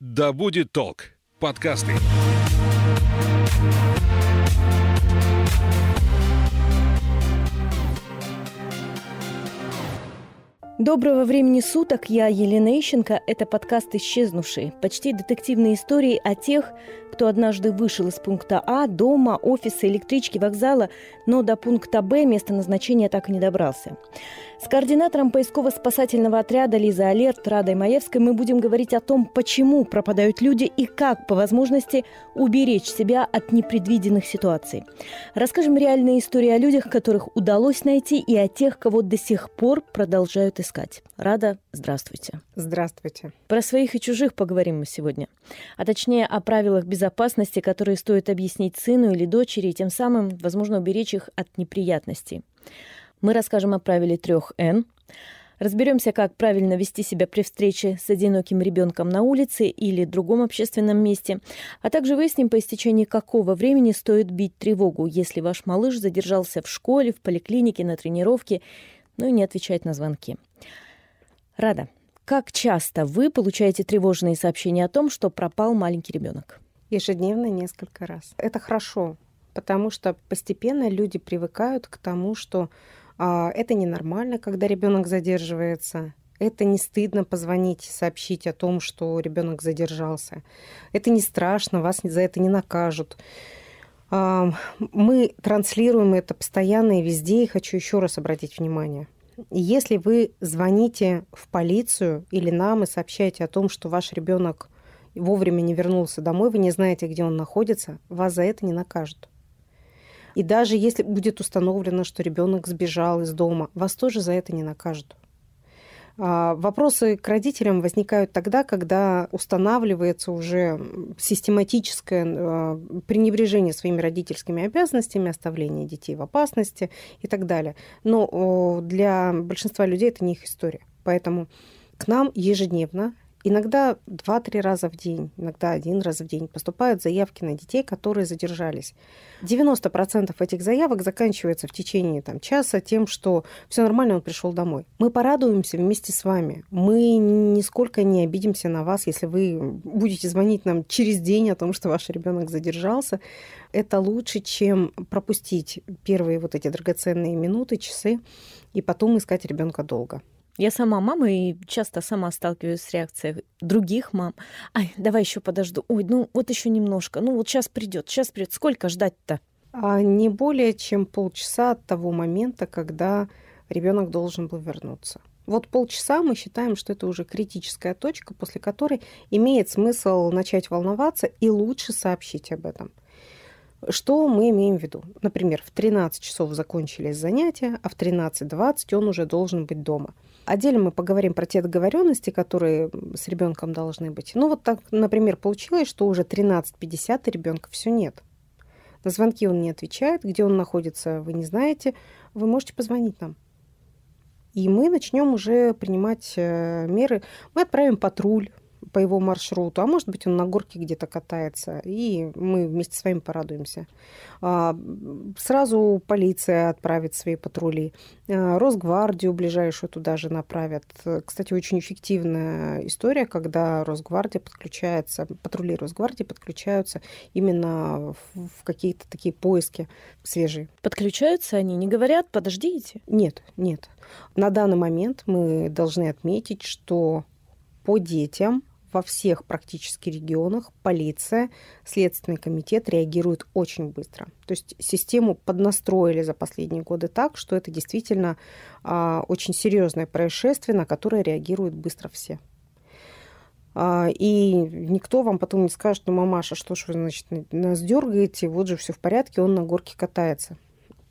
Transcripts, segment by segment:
«Да будет толк» подкасты. Доброго времени суток, я Елена Ищенко. Это подкаст «Исчезнувшие». Почти детективные истории о тех, кто однажды вышел из пункта А, дома, офиса, электрички, вокзала, но до пункта Б место назначения так и не добрался. С координатором поисково-спасательного отряда Лиза Алерт Радой Маевской мы будем говорить о том, почему пропадают люди и как, по возможности, уберечь себя от непредвиденных ситуаций. Расскажем реальные истории о людях, которых удалось найти, и о тех, кого до сих пор продолжают искать. Рада, здравствуйте. Здравствуйте. Про своих и чужих поговорим мы сегодня. А точнее о правилах безопасности, которые стоит объяснить сыну или дочери, и тем самым, возможно, уберечь их от неприятностей. Мы расскажем о правиле трех «Н», Разберемся, как правильно вести себя при встрече с одиноким ребенком на улице или другом общественном месте, а также выясним, по истечении какого времени стоит бить тревогу, если ваш малыш задержался в школе, в поликлинике, на тренировке, ну и не отвечает на звонки. Рада, как часто вы получаете тревожные сообщения о том, что пропал маленький ребенок? Ежедневно несколько раз. Это хорошо, потому что постепенно люди привыкают к тому, что а, это ненормально, когда ребенок задерживается. Это не стыдно позвонить и сообщить о том, что ребенок задержался. Это не страшно, вас за это не накажут. А, мы транслируем это постоянно и везде, и хочу еще раз обратить внимание. Если вы звоните в полицию или нам и сообщаете о том, что ваш ребенок вовремя не вернулся домой, вы не знаете, где он находится, вас за это не накажут. И даже если будет установлено, что ребенок сбежал из дома, вас тоже за это не накажут. А, вопросы к родителям возникают тогда, когда устанавливается уже систематическое а, пренебрежение своими родительскими обязанностями, оставление детей в опасности и так далее. Но для большинства людей это не их история. Поэтому к нам ежедневно Иногда два-три раза в день, иногда один раз в день поступают заявки на детей, которые задержались. 90% этих заявок заканчивается в течение там, часа тем, что все нормально, он пришел домой. Мы порадуемся вместе с вами. Мы нисколько не обидимся на вас, если вы будете звонить нам через день о том, что ваш ребенок задержался. Это лучше, чем пропустить первые вот эти драгоценные минуты, часы, и потом искать ребенка долго. Я сама мама и часто сама сталкиваюсь с реакцией других мам. Ай, давай еще подожду. Ой, ну вот еще немножко. Ну вот сейчас придет, сейчас придет. Сколько ждать-то? А не более чем полчаса от того момента, когда ребенок должен был вернуться. Вот полчаса мы считаем, что это уже критическая точка, после которой имеет смысл начать волноваться и лучше сообщить об этом. Что мы имеем в виду? Например, в 13 часов закончились занятия, а в 13.20 он уже должен быть дома – Отдельно мы поговорим про те договоренности, которые с ребенком должны быть. Ну вот так, например, получилось, что уже 13.50 и ребенка все нет. На звонки он не отвечает, где он находится, вы не знаете. Вы можете позвонить нам. И мы начнем уже принимать э, меры. Мы отправим патруль по его маршруту, а может быть, он на горке где-то катается, и мы вместе с вами порадуемся. А, сразу полиция отправит свои патрули, а, Росгвардию ближайшую туда же направят. Кстати, очень эффективная история, когда Росгвардия подключается, патрули Росгвардии подключаются именно в какие-то такие поиски свежие. Подключаются они, не говорят, подождите? Нет, нет. На данный момент мы должны отметить, что по детям во всех практически регионах полиция, Следственный комитет реагируют очень быстро. То есть систему поднастроили за последние годы так, что это действительно а, очень серьезное происшествие, на которое реагируют быстро все. А, и никто вам потом не скажет, ну, мамаша, что ж вы, значит, нас дергаете, вот же все в порядке, он на горке катается.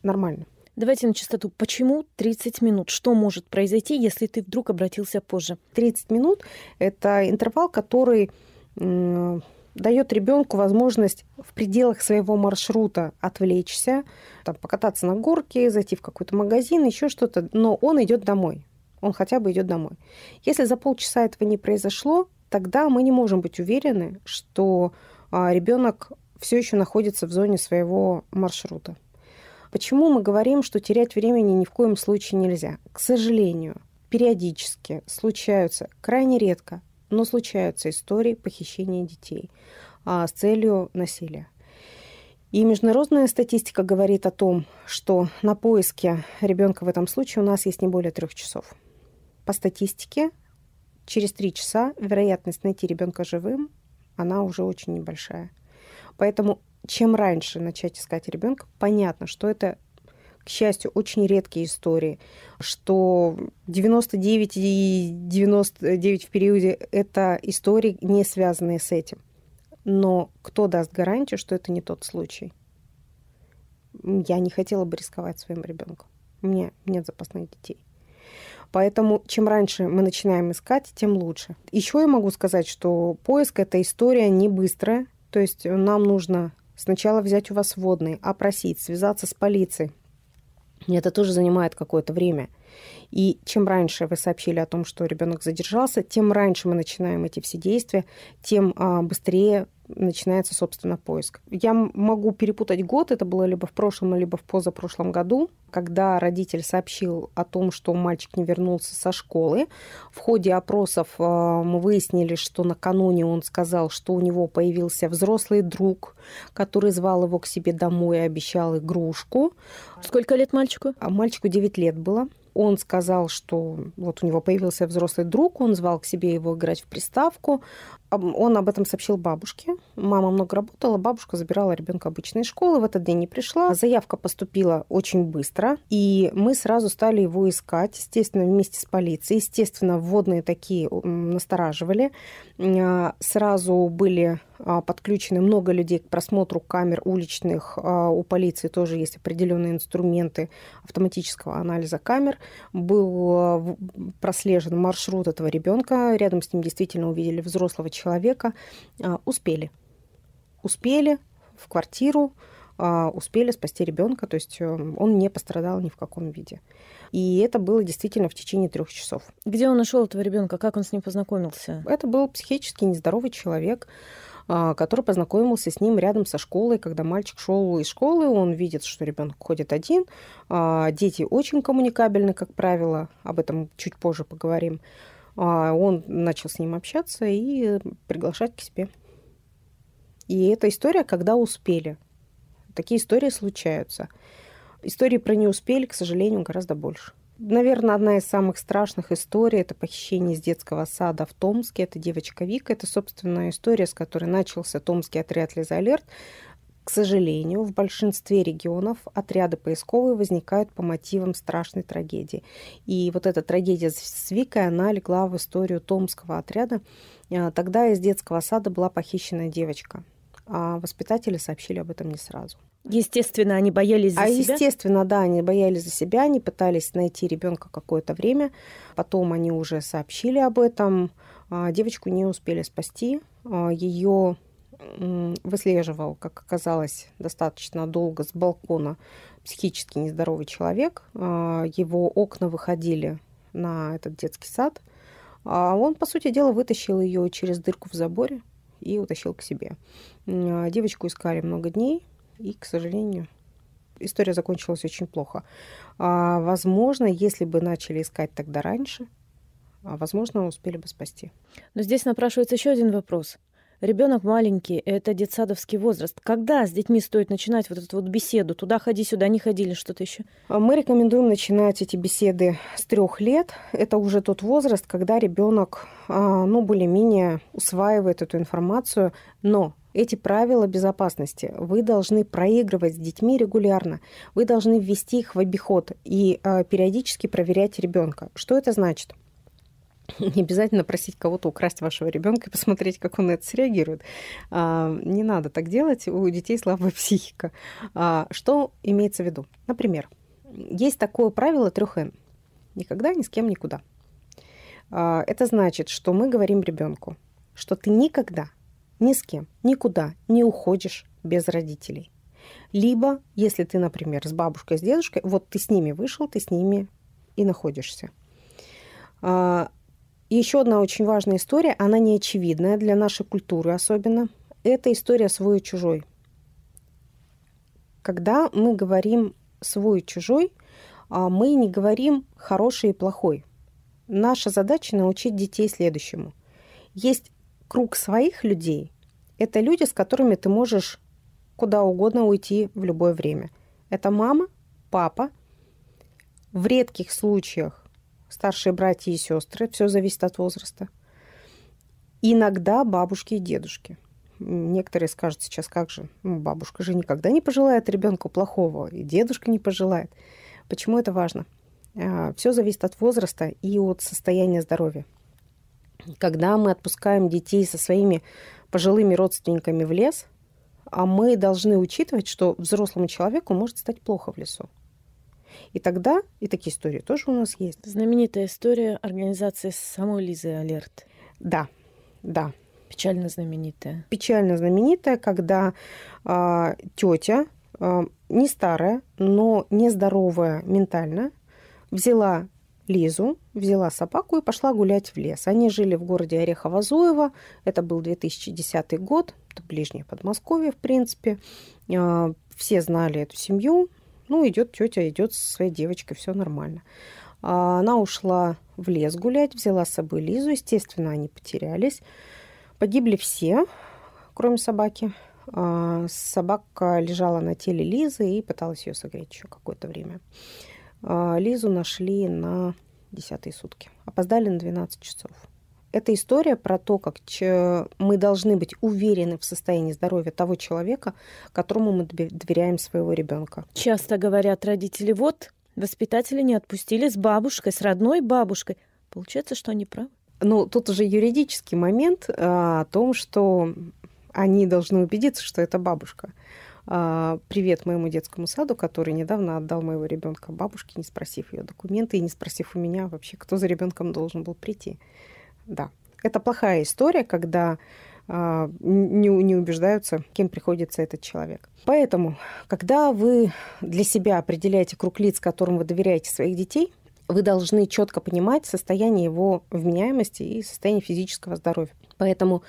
Нормально. Давайте на чистоту. Почему 30 минут? Что может произойти, если ты вдруг обратился позже? 30 минут – это интервал, который дает ребенку возможность в пределах своего маршрута отвлечься, там, покататься на горке, зайти в какой-то магазин, еще что-то, но он идет домой. Он хотя бы идет домой. Если за полчаса этого не произошло, тогда мы не можем быть уверены, что а, ребенок все еще находится в зоне своего маршрута. Почему мы говорим, что терять времени ни в коем случае нельзя? К сожалению, периодически случаются, крайне редко, но случаются истории похищения детей а, с целью насилия. И международная статистика говорит о том, что на поиске ребенка в этом случае у нас есть не более трех часов. По статистике, через три часа вероятность найти ребенка живым, она уже очень небольшая. Поэтому чем раньше начать искать ребенка, понятно, что это к счастью, очень редкие истории, что 99 и 99 в периоде – это истории, не связанные с этим. Но кто даст гарантию, что это не тот случай? Я не хотела бы рисковать своим ребенком. У меня нет запасных детей. Поэтому чем раньше мы начинаем искать, тем лучше. Еще я могу сказать, что поиск – это история не быстрая. То есть нам нужно сначала взять у вас водные, опросить, связаться с полицией. Это тоже занимает какое-то время. И чем раньше вы сообщили о том, что ребенок задержался, тем раньше мы начинаем эти все действия, тем а, быстрее начинается, собственно, поиск. Я могу перепутать год, это было либо в прошлом, либо в позапрошлом году, когда родитель сообщил о том, что мальчик не вернулся со школы. В ходе опросов а, мы выяснили, что накануне он сказал, что у него появился взрослый друг, который звал его к себе домой и обещал игрушку. Сколько лет мальчику? А мальчику 9 лет было. Он сказал, что вот у него появился взрослый друг, он звал к себе его играть в приставку. Он об этом сообщил бабушке. Мама много работала, бабушка забирала ребенка обычной школы, в этот день не пришла. Заявка поступила очень быстро, и мы сразу стали его искать, естественно, вместе с полицией. Естественно, вводные такие настораживали. А, сразу были а, подключены много людей к просмотру камер уличных. А, у полиции тоже есть определенные инструменты автоматического анализа камер. Был прослежен маршрут этого ребенка. Рядом с ним действительно увидели взрослого человека. Успели. Успели в квартиру, успели спасти ребенка, то есть э, он не пострадал ни в каком виде. И это было действительно в течение трех часов. Где он нашел этого ребенка? Как он с ним познакомился? Это был психически нездоровый человек. А, который познакомился с ним рядом со школой. Когда мальчик шел из школы, он видит, что ребенок ходит один. А, дети очень коммуникабельны, как правило. Об этом чуть позже поговорим. А, он начал с ним общаться и приглашать к себе. И эта история, когда успели. Такие истории случаются. Истории про не успели, к сожалению, гораздо больше. Наверное, одна из самых страшных историй – это похищение из детского сада в Томске. Это девочка Вика. Это, собственно, история, с которой начался Томский отряд «Лиза Алерт». К сожалению, в большинстве регионов отряды поисковые возникают по мотивам страшной трагедии. И вот эта трагедия с Викой, она легла в историю Томского отряда. А, тогда из детского сада была похищена девочка, а воспитатели сообщили об этом не сразу. Естественно, они боялись за а себя. Естественно, да, они боялись за себя, они пытались найти ребенка какое-то время. Потом они уже сообщили об этом. А, девочку не успели спасти. А, Ее выслеживал, как оказалось, достаточно долго с балкона психически нездоровый человек. А, его окна выходили на этот детский сад. Он, по сути дела, вытащил ее через дырку в заборе и утащил к себе. Девочку искали много дней, и, к сожалению, история закончилась очень плохо. А, возможно, если бы начали искать тогда раньше, а, возможно, успели бы спасти. Но здесь напрашивается еще один вопрос. Ребенок маленький, это детсадовский возраст. Когда с детьми стоит начинать вот эту вот беседу? Туда ходи, сюда не ходили, что-то еще? А, мы рекомендуем начинать эти беседы с трех лет. Это уже тот возраст, когда ребенок, а, ну, более-менее усваивает эту информацию. Но эти правила безопасности вы должны проигрывать с детьми регулярно. Вы должны ввести их в обиход и э, периодически проверять ребенка. Что это значит? Не обязательно просить кого-то украсть вашего ребенка и посмотреть, как он на это среагирует. А, не надо так делать, у детей слабая психика. А, что имеется в виду? Например, есть такое правило трех Н. Никогда, ни с кем, никуда. А, это значит, что мы говорим ребенку, что ты никогда ни с кем, никуда не уходишь без родителей. Либо, если ты, например, с бабушкой, с дедушкой, вот ты с ними вышел, ты с ними и находишься. А, еще одна очень важная история, она не очевидная для нашей культуры особенно. Это история свой и чужой. Когда мы говорим свой и чужой, а, мы не говорим хороший и плохой. Наша задача научить детей следующему. Есть круг своих людей. Это люди, с которыми ты можешь куда угодно уйти в любое время. Это мама, папа. В редких случаях старшие братья и сестры. Все зависит от возраста. Иногда бабушки и дедушки. Некоторые скажут сейчас, как же, ну, бабушка же никогда не пожелает ребенку плохого, и дедушка не пожелает. Почему это важно? А, Все зависит от возраста и от состояния здоровья. Когда мы отпускаем детей со своими пожилыми родственниками в лес, а мы должны учитывать, что взрослому человеку может стать плохо в лесу. И тогда, и такие истории тоже у нас есть. Знаменитая история организации самой Лизы Алерт. Да, да. Печально знаменитая. Печально знаменитая, когда э, тетя, э, не старая, но нездоровая ментально, взяла Лизу, взяла собаку и пошла гулять в лес. Они жили в городе Орехово-Зуево. Это был 2010 год. Это ближнее Подмосковье, в принципе. Э, все знали эту семью. Ну, идет тетя, идет со своей девочкой, все нормально. А она ушла в лес гулять, взяла с собой Лизу. Естественно, они потерялись. Погибли все, кроме собаки. А собака лежала на теле Лизы и пыталась ее согреть еще какое-то время. А Лизу нашли на десятые сутки. Опоздали на 12 часов. Это история про то, как мы должны быть уверены в состоянии здоровья того человека, которому мы доверяем своего ребенка. Часто говорят родители, вот воспитатели не отпустили с бабушкой, с родной бабушкой. Получается, что они правы. Ну, тут уже юридический момент а, о том, что они должны убедиться, что это бабушка. А, привет моему детскому саду, который недавно отдал моего ребенка бабушке, не спросив ее документы и не спросив у меня вообще, кто за ребенком должен был прийти. Да, это плохая история, когда а, не, не убеждаются, кем приходится этот человек. Поэтому, когда вы для себя определяете круг лиц, которым вы доверяете своих детей, вы должны четко понимать состояние его вменяемости и состояние физического здоровья. Поэтому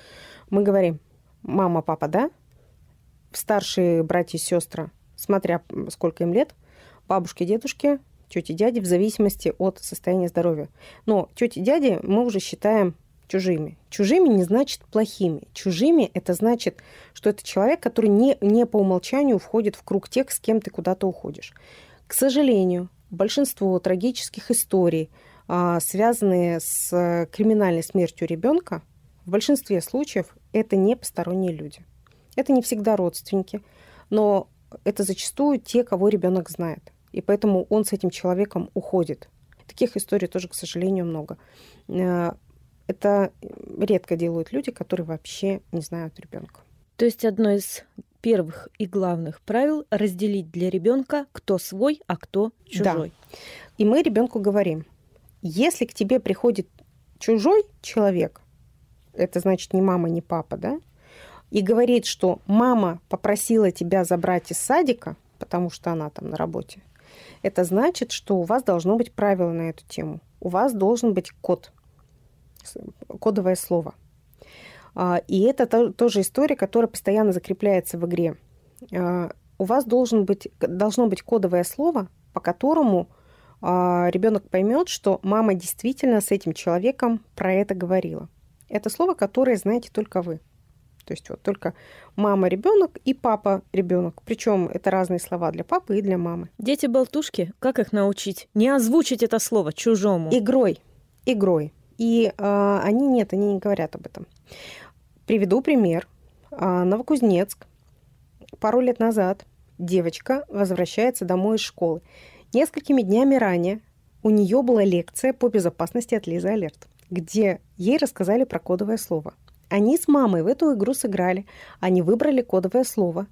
мы говорим, мама, папа, да, старшие братья и сестры, смотря сколько им лет, бабушки, дедушки, тети, дяди, в зависимости от состояния здоровья. Но тети, дяди мы уже считаем чужими. Чужими не значит плохими. Чужими это значит, что это человек, который не, не по умолчанию входит в круг тех, с кем ты куда-то уходишь. К сожалению, большинство трагических историй, а, связанные с криминальной смертью ребенка, в большинстве случаев это не посторонние люди. Это не всегда родственники, но это зачастую те, кого ребенок знает. И поэтому он с этим человеком уходит. Таких историй тоже, к сожалению, много. Э, это редко делают люди, которые вообще не знают ребенка. То есть одно из первых и главных правил разделить для ребенка, кто свой, а кто чужой. Да. И мы ребенку говорим, если к тебе приходит чужой человек, это значит не мама, не папа, да, и говорит, что мама попросила тебя забрать из садика, потому что она там на работе, это значит, что у вас должно быть правило на эту тему. У вас должен быть код, кодовое слово. А, и это тоже история, которая постоянно закрепляется в игре. А, у вас должен быть, должно быть кодовое слово, по которому а, ребенок поймет, что мама действительно с этим человеком про это говорила. Это слово, которое знаете только вы. То есть вот только мама ребенок и папа ребенок. Причем это разные слова для папы и для мамы. Дети болтушки, как их научить? Не озвучить это слово чужому. Игрой. Игрой. И э, они нет, они не говорят об этом. Приведу пример. Э, Новокузнецк. Пару лет назад девочка возвращается домой из школы. Несколькими днями ранее у нее была лекция по безопасности от Лизы Алерт, где ей рассказали про кодовое слово. Они с мамой в эту игру сыграли. Они выбрали кодовое слово.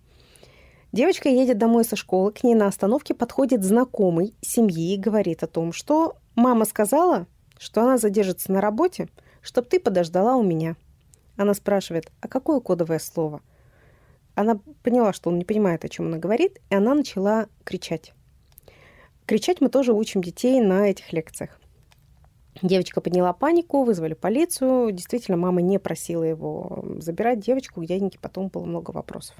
Девочка едет домой со школы, к ней на остановке подходит знакомый семьи и говорит о том, что мама сказала, что она задержится на работе, чтобы ты подождала у меня. Она спрашивает, а какое кодовое слово? Она поняла, что он не понимает, о чем она говорит, и она начала кричать. Кричать мы тоже учим детей на этих лекциях. Девочка подняла панику, вызвали полицию. Действительно, мама не просила его забирать девочку. К дяденьке потом было много вопросов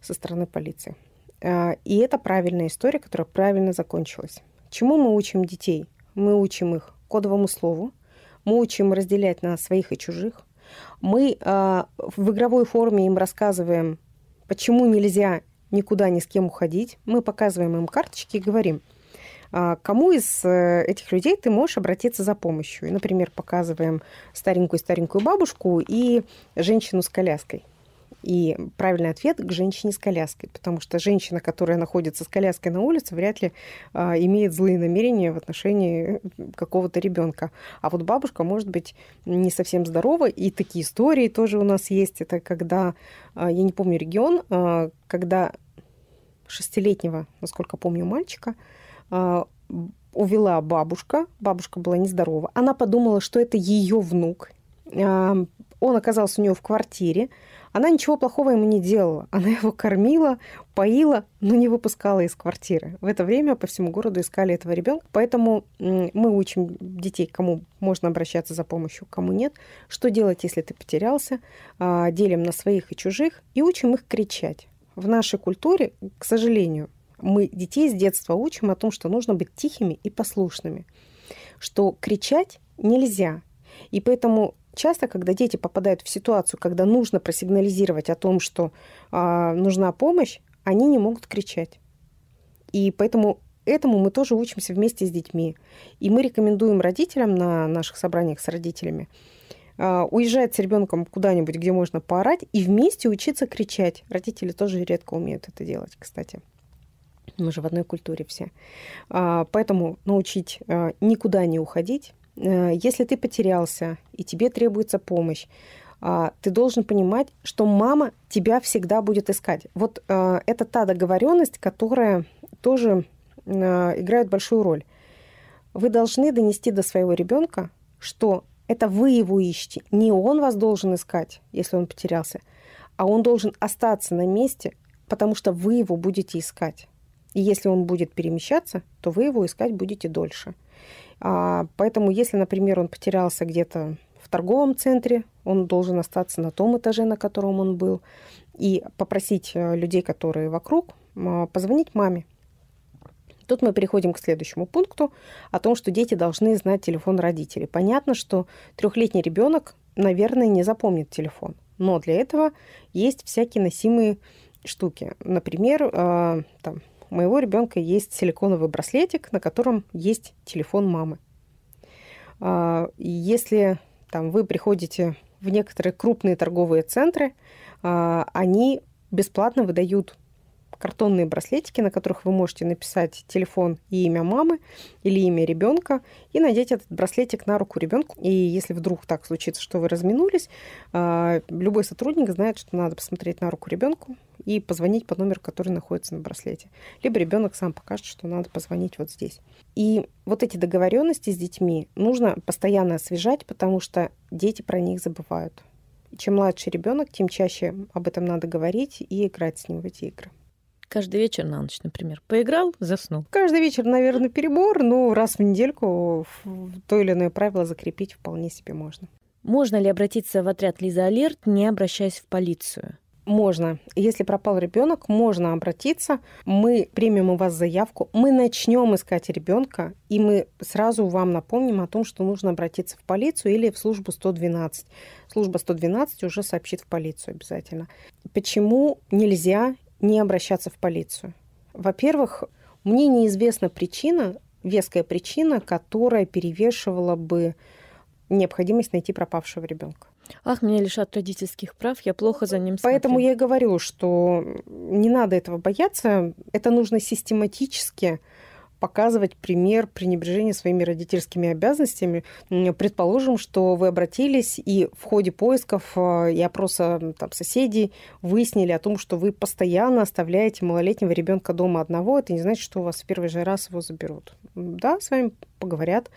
со стороны полиции. А, и это правильная история, которая правильно закончилась. Чему мы учим детей? Мы учим их кодовому слову, мы учим разделять на своих и чужих, Мы э, в игровой форме им рассказываем, почему нельзя никуда ни с кем уходить. Мы показываем им карточки и говорим, кому из э, этих людей ты можешь обратиться за помощью. И, например, показываем старенькую-старенькую бабушку и женщину с коляской. И правильный ответ к женщине с коляской, потому что женщина, которая находится с коляской на улице, вряд ли а, имеет злые намерения в отношении какого-то ребенка. А вот бабушка может быть не совсем здорова, и такие истории тоже у нас есть. Это когда, а, я не помню регион, а, когда шестилетнего, насколько помню, мальчика а, увела бабушка, бабушка была нездорова, она подумала, что это ее внук, а, он оказался у нее в квартире, она ничего плохого ему не делала. Она его кормила, поила, но не выпускала из квартиры. В это время по всему городу искали этого ребенка. Поэтому мы учим детей, кому можно обращаться за помощью, кому нет. Что делать, если ты потерялся. А, делим на своих и чужих и учим их кричать. В нашей культуре, к сожалению, мы детей с детства учим о том, что нужно быть тихими и послушными, что кричать нельзя. И поэтому часто, когда дети попадают в ситуацию, когда нужно просигнализировать о том, что э, нужна помощь, они не могут кричать. И поэтому этому мы тоже учимся вместе с детьми. И мы рекомендуем родителям на наших собраниях с родителями э, уезжать с ребенком куда-нибудь, где можно поорать, и вместе учиться кричать. Родители тоже редко умеют это делать, кстати. Мы же в одной культуре все. А, поэтому научить а, никуда не уходить, Э, если ты потерялся и тебе требуется помощь, а, ты должен понимать, что мама тебя всегда будет искать. Вот это та договоренность, которая тоже играет большую роль. Вы должны донести до своего ребенка, что это вы его ищете. Не он вас должен искать, если он потерялся, а он должен остаться на месте, потому что вы его будете искать. И если он будет перемещаться, то вы его искать будете дольше. А, поэтому, если, например, он потерялся где-то в торговом центре, он должен остаться на том этаже, на котором он был, и попросить э, людей, которые вокруг, позвонить маме. Тут мы переходим к следующему пункту о том, что дети должны знать телефон родителей. Понятно, что трехлетний ребенок, наверное, не запомнит телефон, но для этого есть всякие носимые штуки. Например, э, там, у моего ребенка есть силиконовый браслетик, на котором есть телефон мамы. А, если там, вы приходите в некоторые крупные торговые центры, а, они бесплатно выдают картонные браслетики, на которых вы можете написать телефон и имя мамы или имя ребенка и надеть этот браслетик на руку ребенку. И если вдруг так случится, что вы разминулись, а, любой сотрудник знает, что надо посмотреть на руку ребенку и позвонить по номеру, который находится на браслете. Либо ребенок сам покажет, что надо позвонить вот здесь. И вот эти договоренности с детьми нужно постоянно освежать, потому что дети про них забывают. чем младше ребенок, тем чаще об этом надо говорить и играть с ним в эти игры. Каждый вечер на ночь, например. Поиграл, заснул. Каждый вечер, наверное, перебор, но раз в недельку то или иное правило закрепить вполне себе можно. Можно ли обратиться в отряд Лиза Алерт, не обращаясь в полицию? Можно. Если пропал ребенок, можно обратиться. Мы примем у вас заявку, мы начнем искать ребенка, и мы сразу вам напомним о том, что нужно обратиться в полицию или в службу 112. Служба 112 уже сообщит в полицию обязательно. Почему нельзя не обращаться в полицию? Во-первых, мне неизвестна причина, веская причина, которая перевешивала бы необходимость найти пропавшего ребенка. Ах, меня лишат родительских прав, я плохо за ним смотрю. Поэтому я и говорю, что не надо этого бояться. Это нужно систематически показывать пример пренебрежения своими родительскими обязанностями. Предположим, что вы обратились и в ходе поисков э, и опроса там, соседей выяснили о том, что вы постоянно оставляете малолетнего ребенка дома одного. Это не значит, что у вас в первый же раз его заберут. Да, с вами поговорят,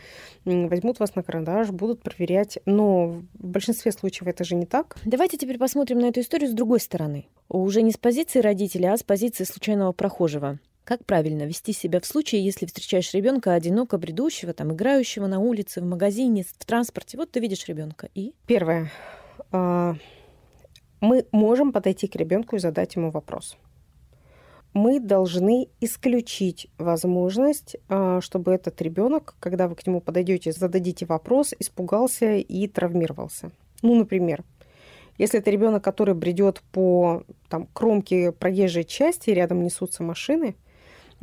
возьмут вас на карандаш, будут проверять. Но в большинстве случаев это же не так. Давайте теперь посмотрим на эту историю с другой стороны. Уже не с позиции родителя, а с позиции случайного прохожего. Как правильно вести себя в случае, если встречаешь ребенка одиноко бредущего, там, играющего на улице, в магазине, в транспорте? Вот ты видишь ребенка и... Первое. А, мы можем подойти к ребенку и задать ему вопрос. Мы должны исключить возможность, а, чтобы этот ребенок, когда вы к нему подойдете, зададите вопрос, испугался и травмировался. Ну, например, если это ребенок, который бредет по там, кромке проезжей части, рядом несутся машины,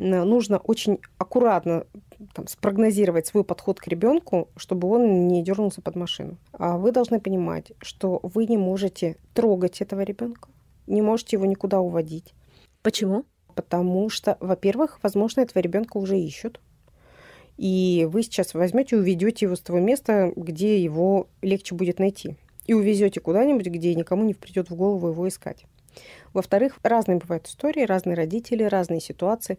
нужно очень аккуратно там, спрогнозировать свой подход к ребенку, чтобы он не дернулся под машину. А вы должны понимать, что вы не можете трогать этого ребенка, не можете его никуда уводить. Почему? Потому что, во-первых, возможно, этого ребенка уже ищут. И вы сейчас возьмете и уведете его с того места, где его легче будет найти. И увезете куда-нибудь, где никому не придет в голову его искать. Во-вторых, разные бывают истории, разные родители, разные ситуации.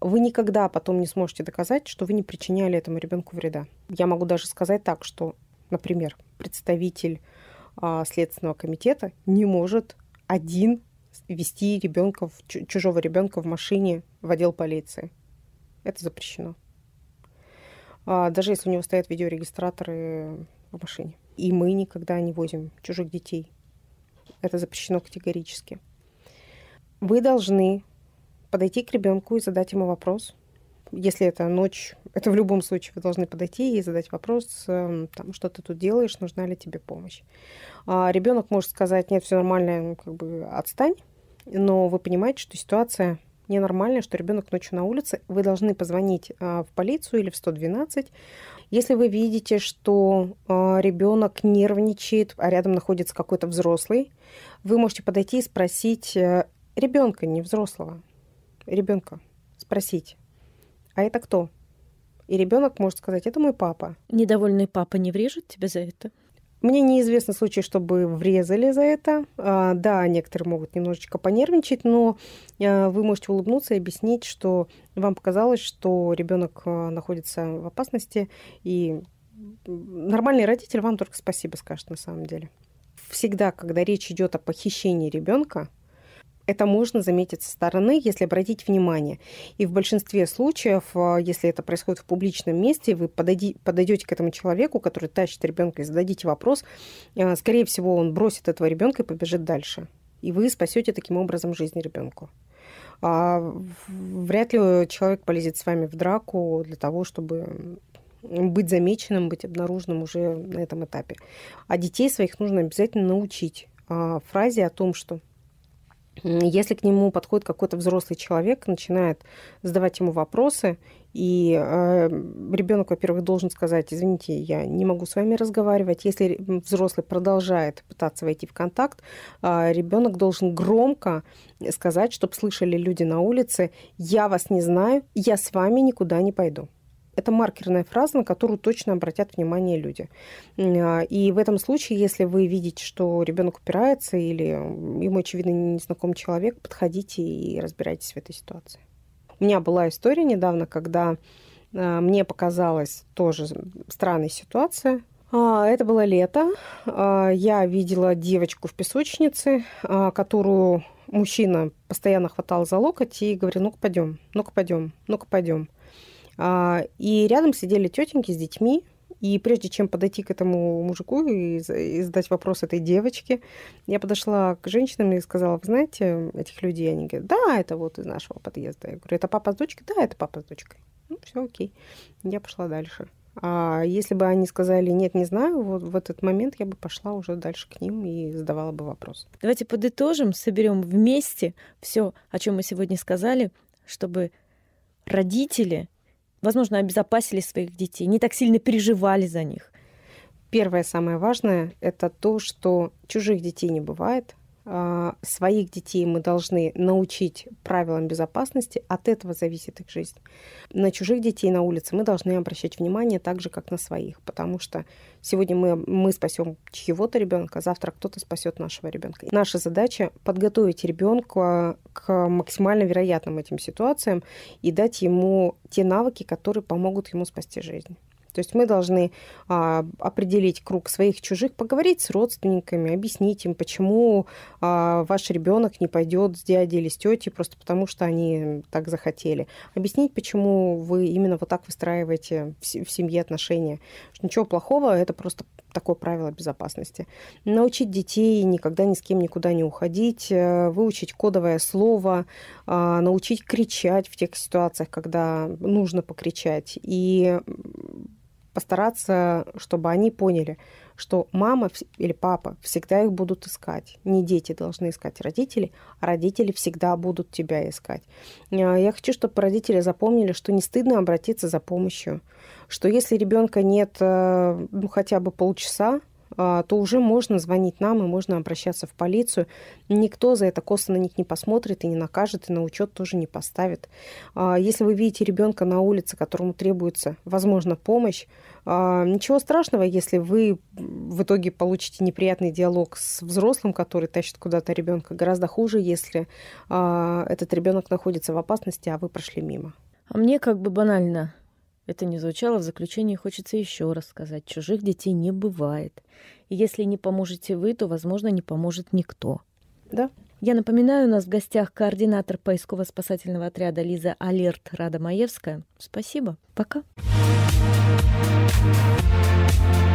Вы никогда потом не сможете доказать, что вы не причиняли этому ребенку вреда. Я могу даже сказать так, что, например, представитель а, Следственного комитета не может один вести ребенка, чужого ребенка в машине в отдел полиции. Это запрещено. А, даже если у него стоят видеорегистраторы в машине. И мы никогда не возим чужих детей. Это запрещено категорически. Вы должны подойти к ребенку и задать ему вопрос. Если это ночь, это в любом случае вы должны подойти и задать вопрос, эм, там, что ты тут делаешь, нужна ли тебе помощь. А ребенок может сказать, нет, все нормально, как бы отстань, но вы понимаете, что ситуация ненормальное, что ребенок ночью на улице, вы должны позвонить а, в полицию или в 112. Если вы видите, что а, ребенок нервничает, а рядом находится какой-то взрослый, вы можете подойти и спросить э, ребенка, не взрослого, ребенка, спросить, а это кто? И ребенок может сказать, это мой папа. Недовольный папа не врежет тебя за это? Мне неизвестно случай, чтобы врезали за это. А, да, некоторые могут немножечко понервничать, но а, вы можете улыбнуться и объяснить, что вам показалось, что ребенок а, находится в опасности, и нормальный родитель вам только спасибо скажет на самом деле. Всегда, когда речь идет о похищении ребенка, это можно заметить со стороны, если обратить внимание. И в большинстве случаев, а, если это происходит в публичном месте, вы подойдете к этому человеку, который тащит ребенка, и зададите вопрос, а, скорее всего, он бросит этого ребенка и побежит дальше. И вы спасете таким образом жизнь ребенку. А вряд ли человек полезет с вами в драку для того, чтобы быть замеченным, быть обнаруженным уже на этом этапе. А детей своих нужно обязательно научить фразе о том, что если к нему подходит какой-то взрослый человек, начинает задавать ему вопросы, и э, ребенок, во-первых, должен сказать, извините, я не могу с вами разговаривать. Если взрослый продолжает пытаться войти в контакт, э, ребенок должен громко сказать, чтобы слышали люди на улице, я вас не знаю, я с вами никуда не пойду это маркерная фраза, на которую точно обратят внимание люди. А, и в этом случае, если вы видите, что ребенок упирается или ему, очевидно, незнакомый человек, подходите и разбирайтесь в этой ситуации. У меня была история недавно, когда а, мне показалась тоже странная ситуация. А, это было лето. Я видела девочку в песочнице, которую мужчина постоянно хватал за локоть и говорил, ну-ка пойдем, ну-ка пойдем, ну-ка пойдем. А, и рядом сидели тетеньки с детьми, и прежде чем подойти к этому мужику и, задать вопрос этой девочке, я подошла к женщинам и сказала, вы знаете этих людей? Они говорят, да, это вот из нашего подъезда. Я говорю, это папа с дочкой? Да, это папа с дочкой. Ну, все окей. Я пошла дальше. А если бы они сказали, нет, не знаю, вот в этот момент я бы пошла уже дальше к ним и задавала бы вопрос. Давайте подытожим, соберем вместе все, о чем мы сегодня сказали, чтобы родители возможно, обезопасили своих детей, не так сильно переживали за них. Первое, самое важное, это то, что чужих детей не бывает, своих детей мы должны научить правилам безопасности, от этого зависит их жизнь. На чужих детей на улице мы должны обращать внимание так же, как на своих, потому что сегодня мы, мы спасем чьего-то ребенка, завтра кто-то спасет нашего ребенка. Наша задача подготовить ребенка к максимально вероятным этим ситуациям и дать ему те навыки, которые помогут ему спасти жизнь. То есть мы должны а, определить круг своих чужих, поговорить с родственниками, объяснить им, почему а, ваш ребенок не пойдет с дядей или с тетей просто потому, что они так захотели. Объяснить, почему вы именно вот так выстраиваете в, семье отношения. Ничего плохого, это просто такое правило безопасности. Научить детей никогда ни с кем никуда не уходить, э, выучить кодовое слово, а, научить кричать в тех ситуациях, когда нужно покричать. И постараться, чтобы они поняли, что мама или папа всегда их будут искать. Не дети должны искать родителей, а родители всегда будут тебя искать. А, я хочу, чтобы родители запомнили, что не стыдно обратиться за помощью, что если ребенка нет э, ну, хотя бы полчаса, то уже можно звонить нам и можно обращаться в полицию. Никто за это косо на них не посмотрит и не накажет, и на учет тоже не поставит. А, если вы видите ребенка на улице, которому требуется, возможно, помощь, а, ничего страшного, если вы в итоге получите неприятный диалог с взрослым, который тащит куда-то ребенка. Гораздо хуже, если этот ребенок находится в опасности, а вы прошли мимо. А мне как бы банально это не звучало, в заключении хочется еще раз сказать. Чужих детей не бывает. И если не поможете вы, то, возможно, не поможет никто. Да. Я напоминаю, у нас в гостях координатор поисково-спасательного отряда Лиза Алерт Рада Маевская. Спасибо. Пока. you